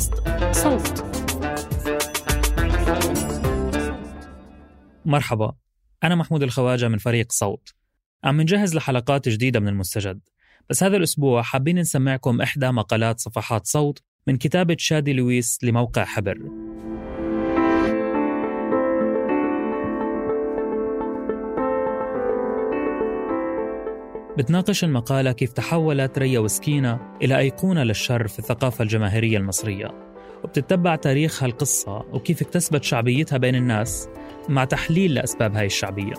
بودكاست صوت. مرحبا أنا محمود الخواجة من فريق صوت. عم نجهز لحلقات جديدة من المستجد. بس هذا الأسبوع حابين نسمعكم إحدى مقالات صفحات صوت من كتابة شادي لويس لموقع حبر. بتناقش المقالة كيف تحولت ريا وسكينة إلى أيقونة للشر في الثقافة الجماهيرية المصرية. وبتتبع تاريخ هالقصة وكيف اكتسبت شعبيتها بين الناس مع تحليل لأسباب هاي الشعبية.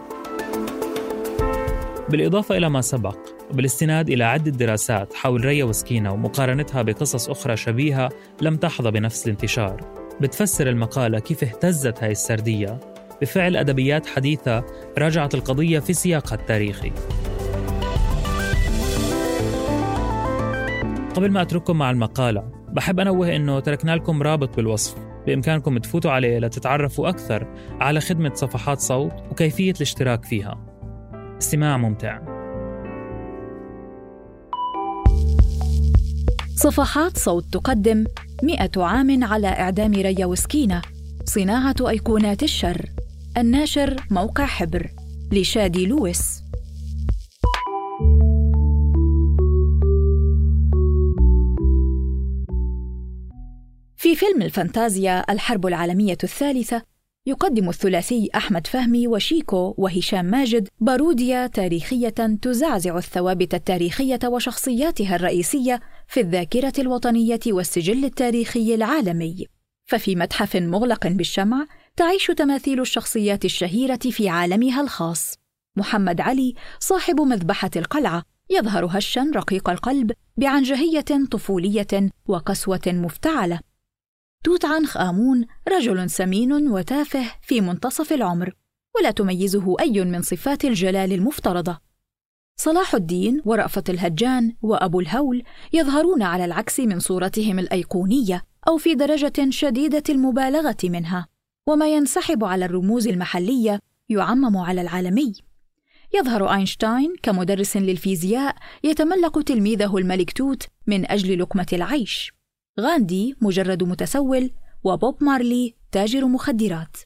بالإضافة إلى ما سبق وبالاستناد إلى عدة دراسات حول ريا وسكينة ومقارنتها بقصص أخرى شبيهة لم تحظى بنفس الانتشار بتفسر المقالة كيف اهتزت هاي السردية. بفعل أدبيات حديثة راجعت القضية في سياقها التاريخي. قبل ما أترككم مع المقالة بحب أنوه أنه تركنا لكم رابط بالوصف. بإمكانكم تفوتوا عليه لتتعرفوا أكثر على خدمة صفحات صوت وكيفية الاشتراك فيها. استماع ممتع. صفحات صوت تقدم مئة عام على إعدام ريا وسكينة صناعة أيقونات الشر الناشر موقع حبر لشادي لويس. في فيلم الفانتازيا الحرب العالمية الثالثة يقدم الثلاثي أحمد فهمي وشيكو وهشام ماجد باروديا تاريخية تزعزع الثوابت التاريخية وشخصياتها الرئيسية في الذاكرة الوطنية والسجل التاريخي العالمي. ففي متحف مغلق بالشمع تعيش تماثيل الشخصيات الشهيرة في عالمها الخاص. محمد علي صاحب مذبحة القلعة يظهر هشا رقيق القلب بعنجهية طفولية وقسوة مفتعلة توت عنخ آمون رجل سمين وتافه في منتصف العمر ولا تميزه أي من صفات الجلال المفترضة. صلاح الدين ورأفة الهجان وأبو الهول يظهرون على العكس من صورتهم الأيقونية أو في درجة شديدة المبالغة منها وما ينسحب على الرموز المحلية يعمم على العالمي. يظهر أينشتاين كمدرس للفيزياء يتملق تلميذه الملك توت من أجل لقمة العيش. غاندي مجرد متسول وبوب مارلي تاجر مخدرات.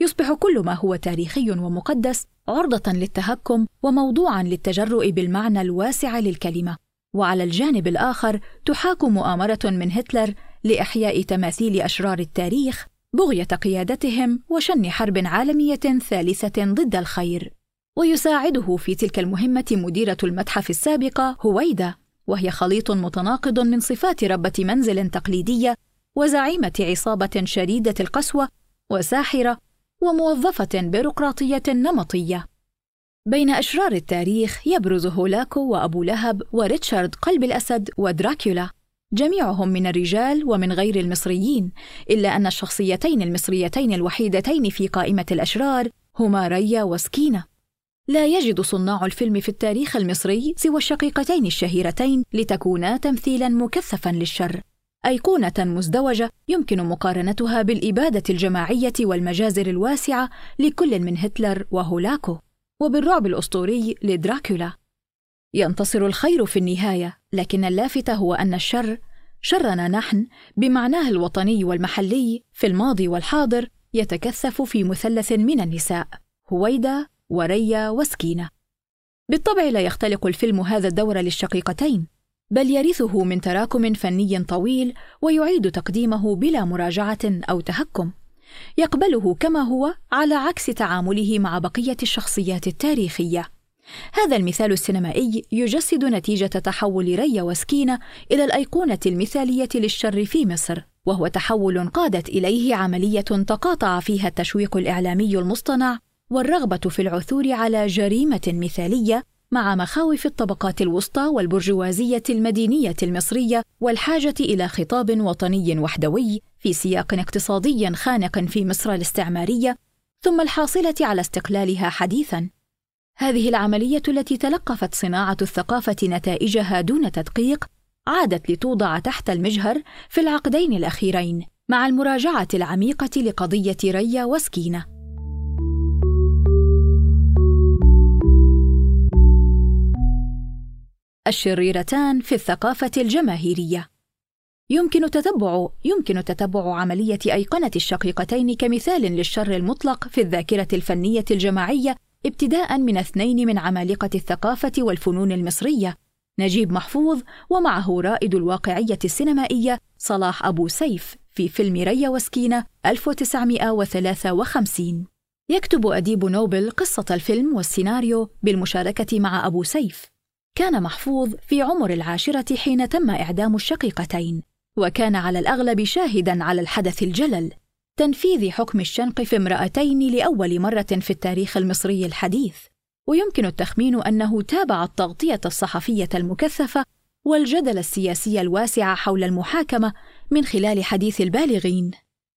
يصبح كل ما هو تاريخي ومقدس عرضة للتهكم وموضوعا للتجرؤ بالمعنى الواسع للكلمة. وعلى الجانب الآخر تحاك مؤامرة من هتلر لإحياء تماثيل أشرار التاريخ بغية قيادتهم وشن حرب عالمية ثالثة ضد الخير. ويساعده في تلك المهمة مديرة المتحف السابقة هويدا. وهي خليط متناقض من صفات ربة منزل تقليدية وزعيمة عصابة شديدة القسوة وساحرة وموظفة بيروقراطية نمطية. بين أشرار التاريخ يبرز هولاكو وأبو لهب وريتشارد قلب الأسد ودراكولا جميعهم من الرجال ومن غير المصريين إلا أن الشخصيتين المصريتين الوحيدتين في قائمة الأشرار هما ريا وسكينة لا يجد صناع الفيلم في التاريخ المصري سوى الشقيقتين الشهيرتين لتكونا تمثيلا مكثفا للشر. أيقونة مزدوجة يمكن مقارنتها بالإبادة الجماعية والمجازر الواسعة لكل من هتلر وهولاكو وبالرعب الأسطوري لدراكولا. ينتصر الخير في النهاية لكن اللافت هو أن الشر شرنا نحن بمعناه الوطني والمحلي في الماضي والحاضر يتكثف في مثلث من النساء. هويدا وريا وسكينة. بالطبع لا يختلق الفيلم هذا الدور للشقيقتين بل يرثه من تراكم فني طويل ويعيد تقديمه بلا مراجعة أو تهكم. يقبله كما هو على عكس تعامله مع بقية الشخصيات التاريخية. هذا المثال السينمائي يجسد نتيجة تحول ريا وسكينة إلى الأيقونة المثالية للشر في مصر وهو تحول قادت إليه عملية تقاطع فيها التشويق الإعلامي المصطنع والرغبة في العثور على جريمة مثالية مع مخاوف الطبقات الوسطى والبرجوازية المدينية المصرية والحاجة إلى خطاب وطني وحدوي في سياق اقتصادي خانق في مصر الاستعمارية ثم الحاصلة على استقلالها حديثا. هذه العملية التي تلقفت صناعة الثقافة نتائجها دون تدقيق عادت لتوضع تحت المجهر في العقدين الأخيرين مع المراجعة العميقة لقضية ريا وسكينة. الشريرتان في الثقافة الجماهيرية. يمكن تتبع يمكن تتبع عملية أيقنة الشقيقتين كمثال للشر المطلق في الذاكرة الفنية الجماعية ابتداء من اثنين من عمالقة الثقافة والفنون المصرية نجيب محفوظ ومعه رائد الواقعية السينمائية صلاح أبو سيف في فيلم ريا وسكينة 1953 يكتب أديب نوبل قصة الفيلم والسيناريو بالمشاركة مع أبو سيف كان محفوظ في عمر العاشرة حين تم إعدام الشقيقتين، وكان على الأغلب شاهدًا على الحدث الجلل، تنفيذ حكم الشنق في امرأتين لأول مرة في التاريخ المصري الحديث، ويمكن التخمين أنه تابع التغطية الصحفية المكثفة والجدل السياسي الواسع حول المحاكمة من خلال حديث البالغين.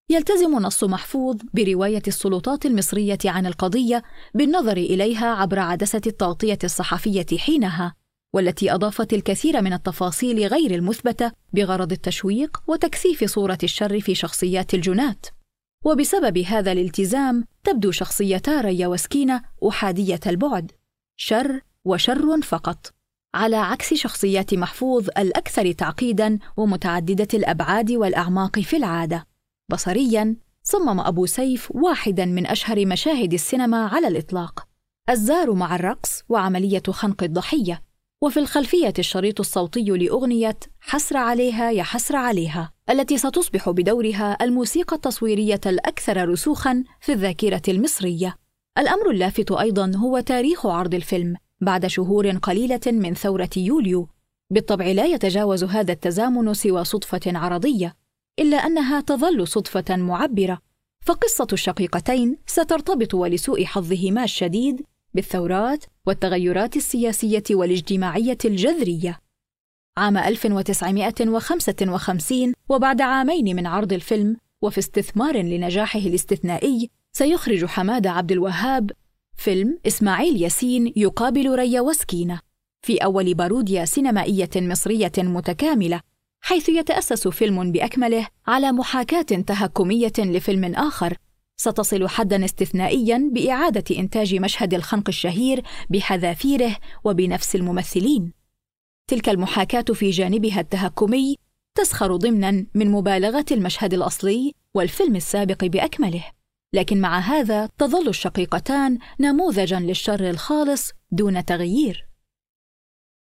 يلتزم نص محفوظ برواية السلطات المصرية عن القضية بالنظر إليها عبر عدسة التغطية الصحفية حينها، والتي أضافت الكثير من التفاصيل غير المثبتة بغرض التشويق وتكثيف صورة الشر في شخصيات الجنات. وبسبب هذا الالتزام تبدو شخصيتا ريا وسكينة أحادية البعد. شر وشر فقط. على عكس شخصيات محفوظ الأكثر تعقيدا ومتعددة الأبعاد والأعماق في العادة. بصريا صمم أبو سيف واحدا من أشهر مشاهد السينما على الإطلاق. الزار مع الرقص وعملية خنق الضحية. وفي الخلفية الشريط الصوتي لأغنية حسر عليها يا حسر عليها التي ستصبح بدورها الموسيقى التصويرية الأكثر رسوخا في الذاكرة المصرية. الأمر اللافت أيضا هو تاريخ عرض الفيلم بعد شهور قليلة من ثورة يوليو. بالطبع لا يتجاوز هذا التزامن سوى صدفة عرضية، إلا أنها تظل صدفة معبرة، فقصة الشقيقتين سترتبط ولسوء حظهما الشديد بالثورات والتغيرات السياسية والاجتماعية الجذرية. عام 1955 وبعد عامين من عرض الفيلم وفي استثمار لنجاحه الاستثنائي سيخرج حماد عبد الوهاب فيلم إسماعيل ياسين يقابل ريا وسكينة في أول باروديا سينمائية مصرية متكاملة حيث يتأسس فيلم بأكمله على محاكاة تهكمية لفيلم آخر ستصل حدا استثنائيا بإعادة إنتاج مشهد الخنق الشهير بحذافيره وبنفس الممثلين. تلك المحاكاة في جانبها التهكمي تسخر ضمنا من مبالغة المشهد الأصلي والفيلم السابق بأكمله. لكن مع هذا تظل الشقيقتان نموذجا للشر الخالص دون تغيير.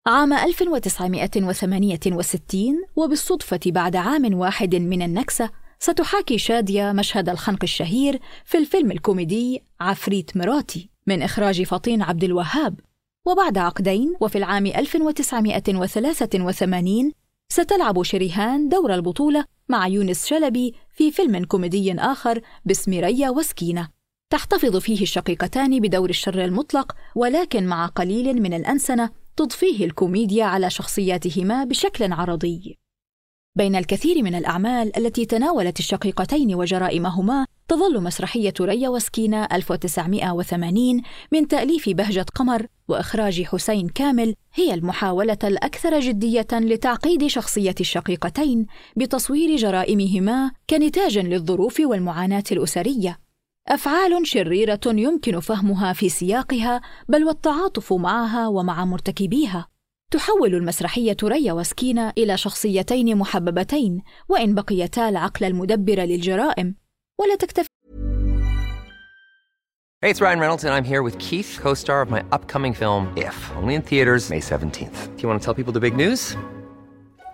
عام 1968 وبالصدفة بعد عام واحد من النكسة ستحاكي شادية مشهد الخنق الشهير في الفيلم الكوميدي عفريت مراتي من إخراج فطين عبد الوهاب. وبعد عقدين وفي العام 1983 ستلعب شريهان دور البطولة مع يونس شلبي في فيلم كوميدي آخر باسم ريا وسكينة. تحتفظ فيه الشقيقتان بدور الشر المطلق ولكن مع قليل من الأنسنة تضفيه الكوميديا على شخصياتهما بشكل عرضي. بين الكثير من الأعمال التي تناولت الشقيقتين وجرائمهما تظل مسرحية ريا وسكينة 1980 من تأليف بهجة قمر وإخراج حسين كامل هي المحاولة الأكثر جدية لتعقيد شخصية الشقيقتين بتصوير جرائمهما كنتاج للظروف والمعاناة الأسرية. أفعال شريرة يمكن فهمها في سياقها بل والتعاطف معها ومع مرتكبيها. تحول المسرحية ريا وسكينة إلى شخصيتين محببتين وإن بقيتا العقل المدبر للجرائم ولا تكتفي Hey, it's Ryan Reynolds, and I'm here with Keith, co star of my upcoming film, If, only in theaters, May 17th. Do you want to tell people the big news?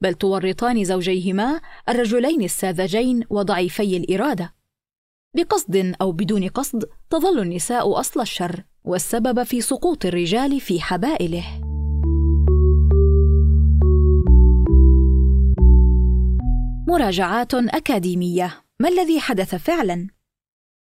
بل تورطان زوجيهما الرجلين الساذجين وضعيفي الإرادة. بقصد أو بدون قصد تظل النساء أصل الشر والسبب في سقوط الرجال في حبائله. مراجعات أكاديمية. ما الذي حدث فعلا؟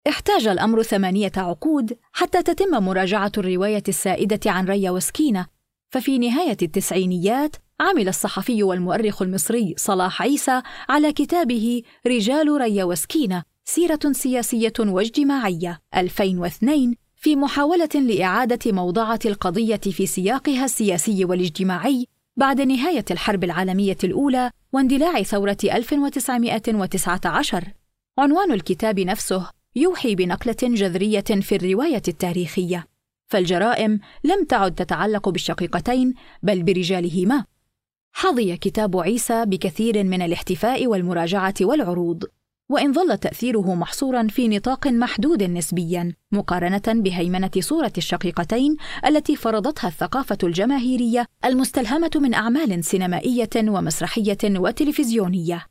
احتاج الأمر ثمانية عقود حتى تتم مراجعة الرواية السائدة عن ريا وسكينة ففي نهاية التسعينيات عمل الصحفي والمؤرخ المصري صلاح عيسى على كتابه رجال ريا وسكينة سيرة سياسية واجتماعية 2002 في محاولة لإعادة موضعة القضية في سياقها السياسي والاجتماعي بعد نهاية الحرب العالمية الأولى واندلاع ثورة 1919 عنوان الكتاب نفسه يوحي بنقلة جذرية في الرواية التاريخية. فالجرائم لم تعد تتعلق بالشقيقتين بل برجالهما. حظي كتاب عيسى بكثير من الاحتفاء والمراجعة والعروض. وإن ظل تأثيره محصورا في نطاق محدود نسبيا مقارنة بهيمنة صورة الشقيقتين التي فرضتها الثقافة الجماهيرية المستلهمة من أعمال سينمائية ومسرحية وتلفزيونية.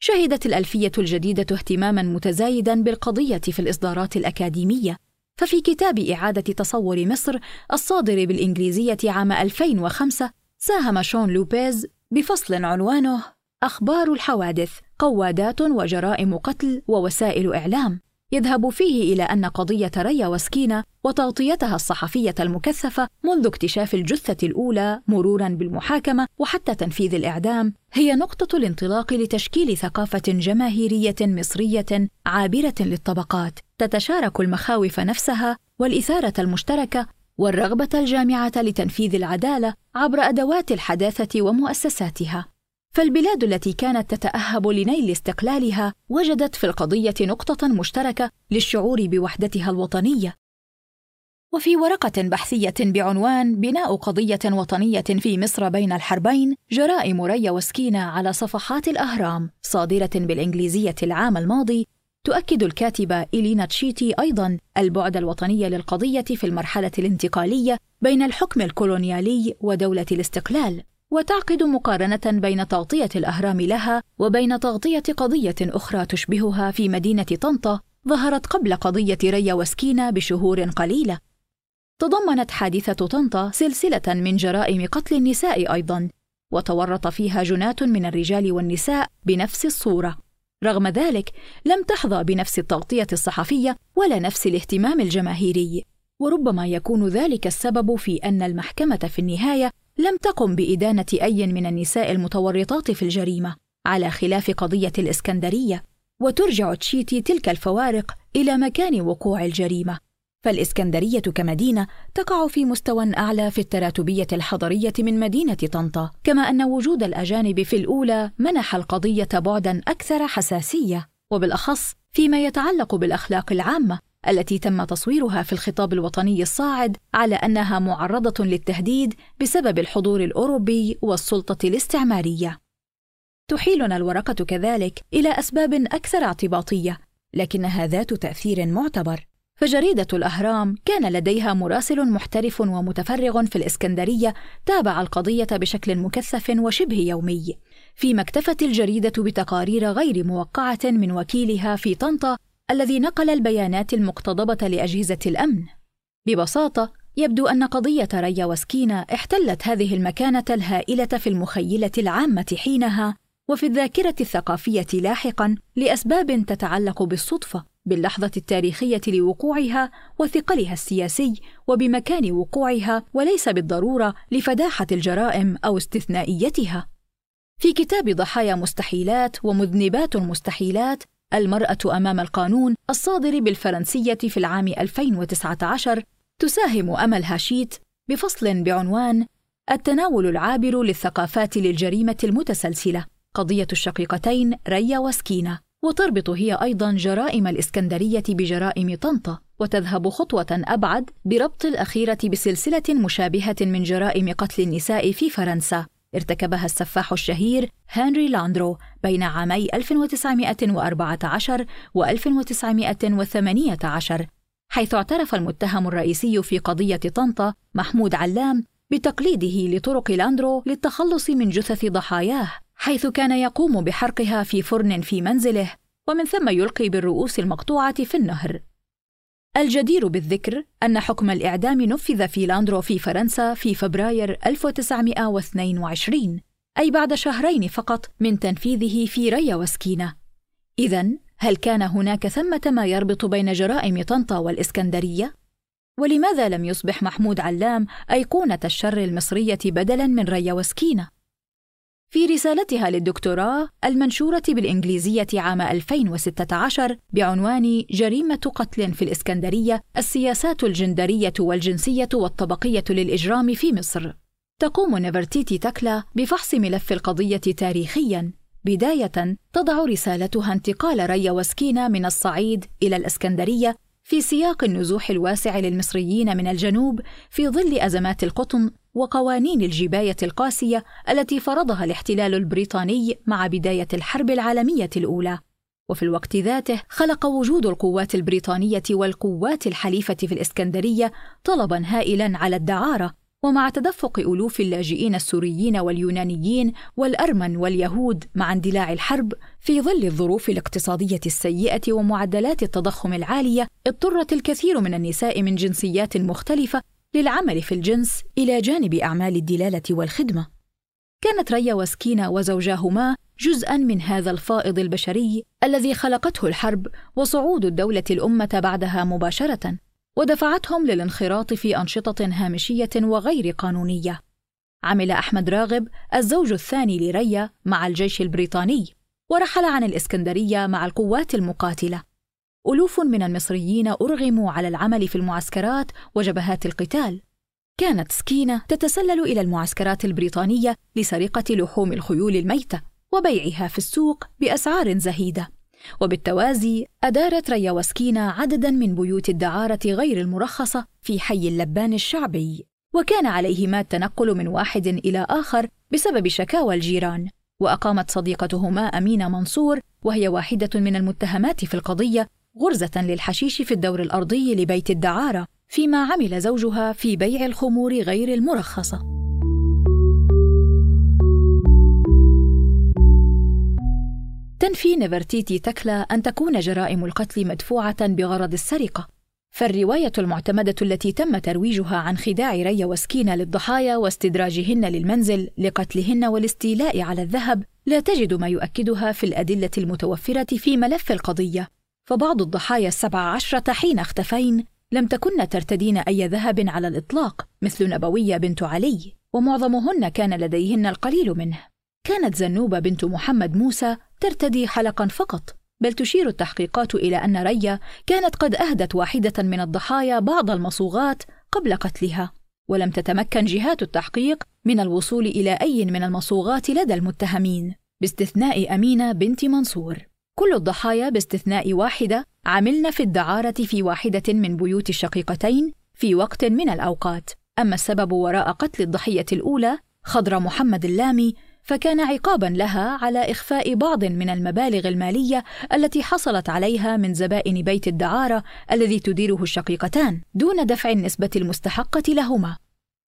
شهدت الألفية الجديدة اهتماما متزايدا بالقضية في الإصدارات الأكاديمية. ففي كتاب إعادة تصور مصر الصادر بالإنجليزية عام 2005 ساهم شون لوبيز بفصل عنوانه أخبار الحوادث قوادات وجرائم قتل ووسائل إعلام. يذهب فيه إلى أن قضية ريا وسكينة وتغطيتها الصحفية المكثفة منذ اكتشاف الجثة الأولى مرورا بالمحاكمة وحتى تنفيذ الإعدام هي نقطة الانطلاق لتشكيل ثقافة جماهيرية مصرية عابرة للطبقات. تتشارك المخاوف نفسها والإثارة المشتركة والرغبة الجامعة لتنفيذ العدالة عبر أدوات الحداثة ومؤسساتها. فالبلاد التي كانت تتأهب لنيل استقلالها وجدت في القضية نقطة مشتركة للشعور بوحدتها الوطنية. وفي ورقة بحثية بعنوان بناء قضية وطنية في مصر بين الحربين جرائم ريا وسكينة على صفحات الأهرام صادرة بالإنجليزية العام الماضي تؤكد الكاتبة إلينا تشيتي أيضا البعد الوطني للقضية في المرحلة الانتقالية بين الحكم الكولونيالي ودولة الاستقلال وتعقد مقارنة بين تغطية الأهرام لها وبين تغطية قضية أخرى تشبهها في مدينة طنطا ظهرت قبل قضية ريا وسكينة بشهور قليلة. تضمنت حادثة طنطا سلسلة من جرائم قتل النساء أيضا وتورط فيها جنات من الرجال والنساء بنفس الصورة. رغم ذلك لم تحظى بنفس التغطية الصحفية ولا نفس الاهتمام الجماهيري. وربما يكون ذلك السبب في أن المحكمة في النهاية لم تقم بإدانة أي من النساء المتورطات في الجريمة على خلاف قضية الإسكندرية. وترجع تشيتي تلك الفوارق إلى مكان وقوع الجريمة. فالإسكندرية كمدينة تقع في مستوى أعلى في التراتبية الحضرية من مدينة طنطا، كما أن وجود الأجانب في الأولى منح القضية بعدًا أكثر حساسية، وبالأخص فيما يتعلق بالأخلاق العامة التي تم تصويرها في الخطاب الوطني الصاعد على أنها معرضة للتهديد بسبب الحضور الأوروبي والسلطة الاستعمارية. تحيلنا الورقة كذلك إلى أسباب أكثر اعتباطية، لكنها ذات تأثير معتبر. فجريدة الأهرام كان لديها مراسل محترف ومتفرغ في الإسكندرية تابع القضية بشكل مكثف وشبه يومي. فيما اكتفت الجريدة بتقارير غير موقعة من وكيلها في طنطا الذي نقل البيانات المقتضبة لأجهزة الأمن. ببساطة يبدو أن قضية ريا وسكينة احتلت هذه المكانة الهائلة في المخيلة العامة حينها وفي الذاكرة الثقافية لاحقا لأسباب تتعلق بالصدفة. باللحظة التاريخية لوقوعها وثقلها السياسي وبمكان وقوعها وليس بالضرورة لفداحة الجرائم أو استثنائيتها. في كتاب ضحايا مستحيلات ومذنبات المستحيلات المرأة أمام القانون الصادر بالفرنسية في العام 2019 تساهم أمل هاشيت بفصل بعنوان التناول العابر للثقافات للجريمة المتسلسلة قضية الشقيقتين ريا وسكينة وتربط هي أيضا جرائم الإسكندرية بجرائم طنطا وتذهب خطوة أبعد بربط الأخيرة بسلسلة مشابهة من جرائم قتل النساء في فرنسا. ارتكبها السفاح الشهير هنري لاندرو بين عامي 1914 و 1918 حيث اعترف المتهم الرئيسي في قضية طنطا محمود علام بتقليده لطرق لاندرو للتخلص من جثث ضحاياه. حيث كان يقوم بحرقها في فرن في منزله ومن ثم يلقي بالرؤوس المقطوعة في النهر الجدير بالذكر أن حكم الإعدام نفذ في لاندرو في فرنسا في فبراير 1922 أي بعد شهرين فقط من تنفيذه في ريا وسكينة إذا هل كان هناك ثمة ما يربط بين جرائم طنطا والإسكندرية؟ ولماذا لم يصبح محمود علام أيقونة الشر المصرية بدلاً من ريا وسكينة؟ في رسالتها للدكتوراه المنشورة بالإنجليزية عام 2016 بعنوان جريمة قتل في الإسكندرية السياسات الجندرية والجنسية والطبقية للإجرام في مصر. تقوم نيفرتيتي تكلا بفحص ملف القضية تاريخياً. بداية تضع رسالتها انتقال ريا وسكينة من الصعيد إلى الإسكندرية في سياق النزوح الواسع للمصريين من الجنوب في ظل أزمات القطن وقوانين الجباية القاسية التي فرضها الاحتلال البريطاني مع بداية الحرب العالمية الأولى. وفي الوقت ذاته خلق وجود القوات البريطانية والقوات الحليفة في الإسكندرية طلبا هائلا على الدعارة ومع تدفق ألوف اللاجئين السوريين واليونانيين والأرمن واليهود مع اندلاع الحرب في ظل الظروف الاقتصادية السيئة ومعدلات التضخم العالية اضطرت الكثير من النساء من جنسيات مختلفة للعمل في الجنس إلى جانب أعمال الدلالة والخدمة كانت ريا وسكينة وزوجاهما جزءا من هذا الفائض البشري الذي خلقته الحرب وصعود الدولة الأمة بعدها مباشرة ودفعتهم للانخراط في أنشطة هامشية وغير قانونية. عمل أحمد راغب الزوج الثاني لريا مع الجيش البريطاني، ورحل عن الإسكندرية مع القوات المقاتلة. ألوف من المصريين أرغموا على العمل في المعسكرات وجبهات القتال. كانت سكينة تتسلل إلى المعسكرات البريطانية لسرقة لحوم الخيول الميتة وبيعها في السوق بأسعار زهيدة. وبالتوازي أدارت ريا وسكينة عددا من بيوت الدعارة غير المرخصة في حي اللبان الشعبي وكان عليهما التنقل من واحد إلى آخر بسبب شكاوى الجيران وأقامت صديقتهما أمينة منصور وهي واحدة من المتهمات في القضية غرزة للحشيش في الدور الأرضي لبيت الدعارة فيما عمل زوجها في بيع الخمور غير المرخصة. تنفي نفرتيتي تكلا أن تكون جرائم القتل مدفوعة بغرض السرقة. فالرواية المعتمدة التي تم ترويجها عن خداع ريا وسكينة للضحايا واستدراجهن للمنزل لقتلهن والاستيلاء على الذهب لا تجد ما يؤكدها في الأدلة المتوفرة في ملف القضية. فبعض الضحايا السبع عشرة حين اختفين لم تكن ترتدين أي ذهب على الإطلاق مثل نبوية بنت علي ومعظمهن كان لديهن القليل منه. كانت زنوبة بنت محمد موسى ترتدي حلقا فقط بل تشير التحقيقات إلى أن ريا كانت قد أهدت واحدة من الضحايا بعض المصوغات قبل قتلها. ولم تتمكن جهات التحقيق من الوصول إلى أي من المصوغات لدى المتهمين باستثناء أمينة بنت منصور. كل الضحايا باستثناء واحدة عملن في الدعارة في واحدة من بيوت الشقيقتين في وقت من الأوقات. أما السبب وراء قتل الضحية الأولى خضر محمد اللامي فكان عقابا لها على إخفاء بعض من المبالغ المالية التي حصلت عليها من زبائن بيت الدعارة الذي تديره الشقيقتان دون دفع النسبة المستحقة لهما.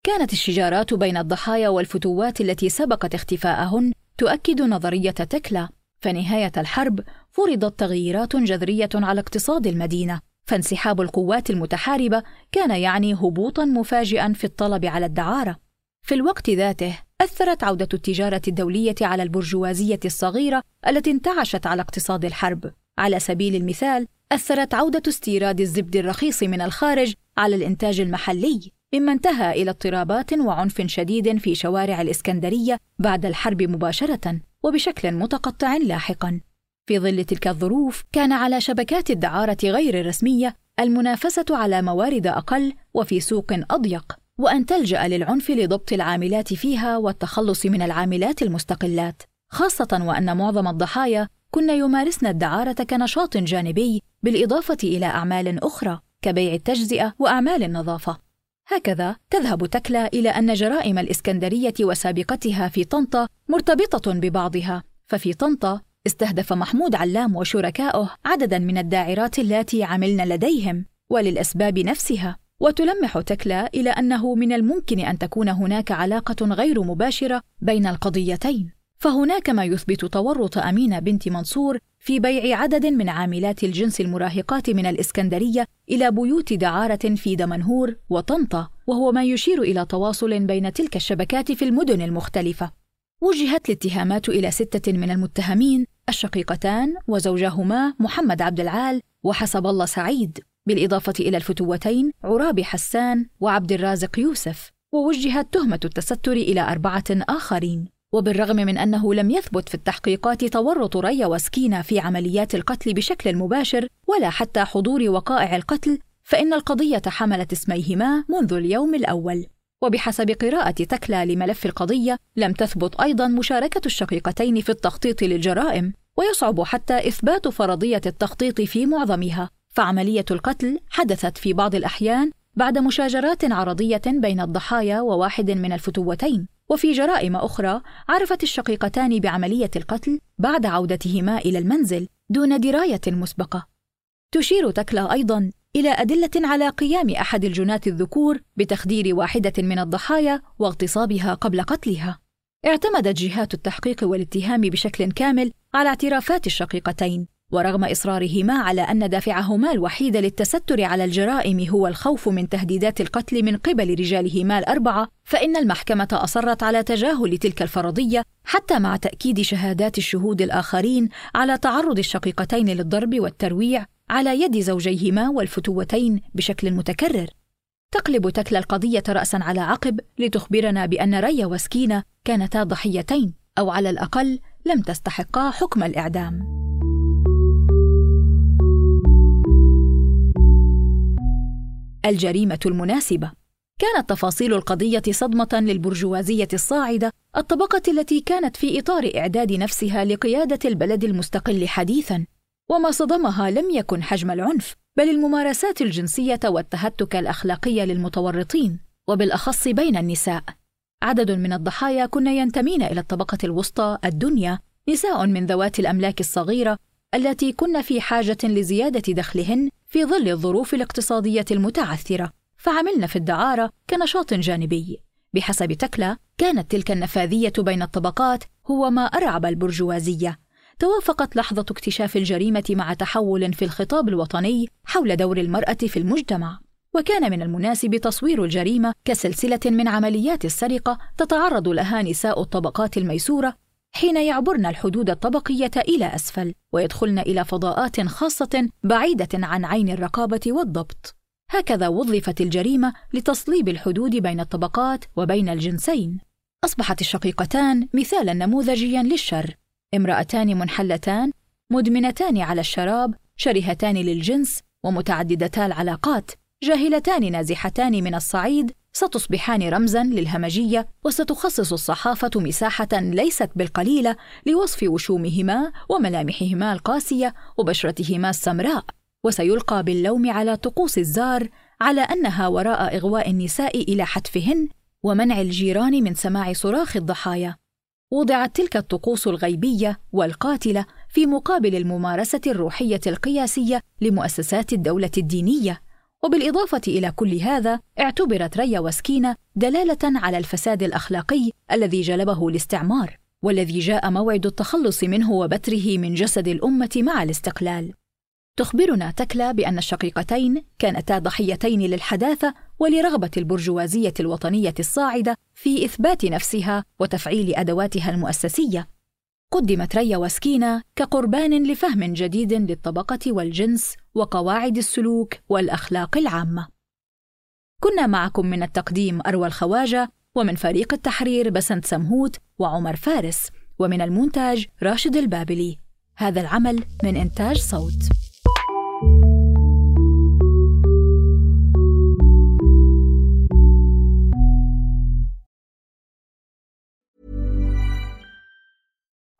كانت الشجارات بين الضحايا والفتوات التي سبقت اختفاءهن تؤكد نظرية تكلا. فنهاية الحرب فرضت تغييرات جذرية على اقتصاد المدينة فانسحاب القوات المتحاربة كان يعني هبوطا مفاجئا في الطلب على الدعارة. في الوقت ذاته أثرت عودة التجارة الدولية على البرجوازية الصغيرة التي انتعشت على اقتصاد الحرب. على سبيل المثال أثرت عودة استيراد الزبد الرخيص من الخارج على الإنتاج المحلي مما انتهى إلى اضطرابات وعنف شديد في شوارع الإسكندرية بعد الحرب مباشرة. وبشكل متقطع لاحقا. في ظل تلك الظروف كان على شبكات الدعارة غير الرسمية المنافسة على موارد أقل وفي سوق أضيق وأن تلجأ للعنف لضبط العاملات فيها والتخلص من العاملات المستقلات. خاصة وأن معظم الضحايا كن يمارسن الدعارة كنشاط جانبي بالإضافة إلى أعمال أخرى كبيع التجزئة وأعمال النظافة. هكذا تذهب تكلا إلى أن جرائم الإسكندرية وسابقتها في طنطا مرتبطة ببعضها ففي طنطا استهدف محمود علام وشركائه عددا من الداعرات اللاتي عملن لديهم وللأسباب نفسها. وتلمح تكلا إلى أنه من الممكن أن تكون هناك علاقة غير مباشرة بين القضيتين. فهناك ما يثبت تورط أمينة بنت منصور في بيع عدد من عاملات الجنس المراهقات من الإسكندرية إلى بيوت دعارة في دمنهور وطنطا وهو ما يشير إلى تواصل بين تلك الشبكات في المدن المختلفة. وجهت الاتهامات إلى ستة من المتهمين الشقيقتان وزوجهما محمد عبد العال وحسب الله سعيد بالإضافة إلى الفتوتين عرابي حسان وعبد الرازق يوسف. ووجهت تهمة التستر إلى أربعة آخرين. وبالرغم من أنه لم يثبت في التحقيقات تورط ريا وسكينة في عمليات القتل بشكل مباشر ولا حتى حضور وقائع القتل فإن القضية حملت اسميهما منذ اليوم الأول. وبحسب قراءة تكلا لملف القضية لم تثبت أيضا مشاركة الشقيقتين في التخطيط للجرائم ويصعب حتى إثبات فرضية التخطيط في معظمها. فعملية القتل حدثت في بعض الأحيان بعد مشاجرات عرضية بين الضحايا وواحد من الفتوتين. وفي جرائم أخرى عرفت الشقيقتان بعملية القتل بعد عودتهما إلى المنزل دون دراية مسبقة. تشير تكلا أيضا إلى أدلة على قيام أحد الجنات الذكور بتخدير واحدة من الضحايا واغتصابها قبل قتلها. اعتمدت جهات التحقيق والاتهام بشكل كامل على اعترافات الشقيقتين. ورغم إصرارهما على أن دافعهما الوحيد للتستر على الجرائم هو الخوف من تهديدات القتل من قبل رجالهما الاربعه فإن المحكمة أصرت على تجاهل تلك الفرضية حتى مع تأكيد شهادات الشهود الآخرين على تعرض الشقيقتين للضرب والترويع على يد زوجيهما والفتوتين بشكل متكرر. تقلب تكلا القضية راسا على عقب لتخبرنا بأن ريا وسكينة كانتا ضحيتين أو على الأقل لم تستحقا حكم الإعدام. الجريمة المناسبة. كانت تفاصيل القضية صدمة للبرجوازية الصاعدة الطبقة التي كانت في إطار إعداد نفسها لقيادة البلد المستقل حديثا. وما صدمها لم يكن حجم العنف بل الممارسات الجنسية والتهتك الأخلاقي للمتورطين وبالأخص بين النساء. عدد من الضحايا كن ينتمين إلى الطبقة الوسطى الدنيا نساء من ذوات الأملاك الصغيرة التي كن في حاجة لزيادة دخلهن في ظل الظروف الاقتصادية المتعثرة فعملن في الدعارة كنشاط جانبي. بحسب تكلا كانت تلك النفاذية بين الطبقات هو ما أرعب البرجوازية. توافقت لحظة اكتشاف الجريمة مع تحول في الخطاب الوطني حول دور المرأة في المجتمع. وكان من المناسب تصوير الجريمة كسلسلة من عمليات السرقة تتعرض لها نساء الطبقات الميسورة حين يعبرن الحدود الطبقية إلى أسفل ويدخلن إلى فضاءات خاصة بعيدة عن عين الرقابة والضبط. هكذا وظفت الجريمة لتصليب الحدود بين الطبقات وبين الجنسين. أصبحت الشقيقتان مثالا نموذجيا للشر، امرأتان منحلتان، مدمنتان على الشراب، شرهتان للجنس، ومتعددتا العلاقات، جاهلتان نازحتان من الصعيد ستصبحان رمزا للهمجية وستخصص الصحافة مساحة ليست بالقليلة لوصف وشومهما وملامحهما القاسية وبشرتهما السمراء. وسيلقى باللوم على طقوس الزار على أنها وراء إغواء النساء إلى حتفهن ومنع الجيران من سماع صراخ الضحايا. وضعت تلك الطقوس الغيبية والقاتلة في مقابل الممارسة الروحية القياسية لمؤسسات الدولة الدينية. وبالإضافة إلى كل هذا اعتبرت ريا وسكينة دلالة على الفساد الأخلاقي الذي جلبه الاستعمار والذي جاء موعد التخلص منه وبتره من جسد الأمة مع الاستقلال تخبرنا تكلا بأن الشقيقتين كانتا ضحيتين للحداثة ولرغبة البرجوازية الوطنية الصاعدة في إثبات نفسها وتفعيل أدواتها المؤسسية. قدمت ريا وسكينة كقربان لفهم جديد للطبقة والجنس وقواعد السلوك والأخلاق العامة. كنا معكم من التقديم أروى الخواجة ومن فريق التحرير بسنت سمهوت وعمر فارس ومن المونتاج راشد البابلي. هذا العمل من إنتاج صوت.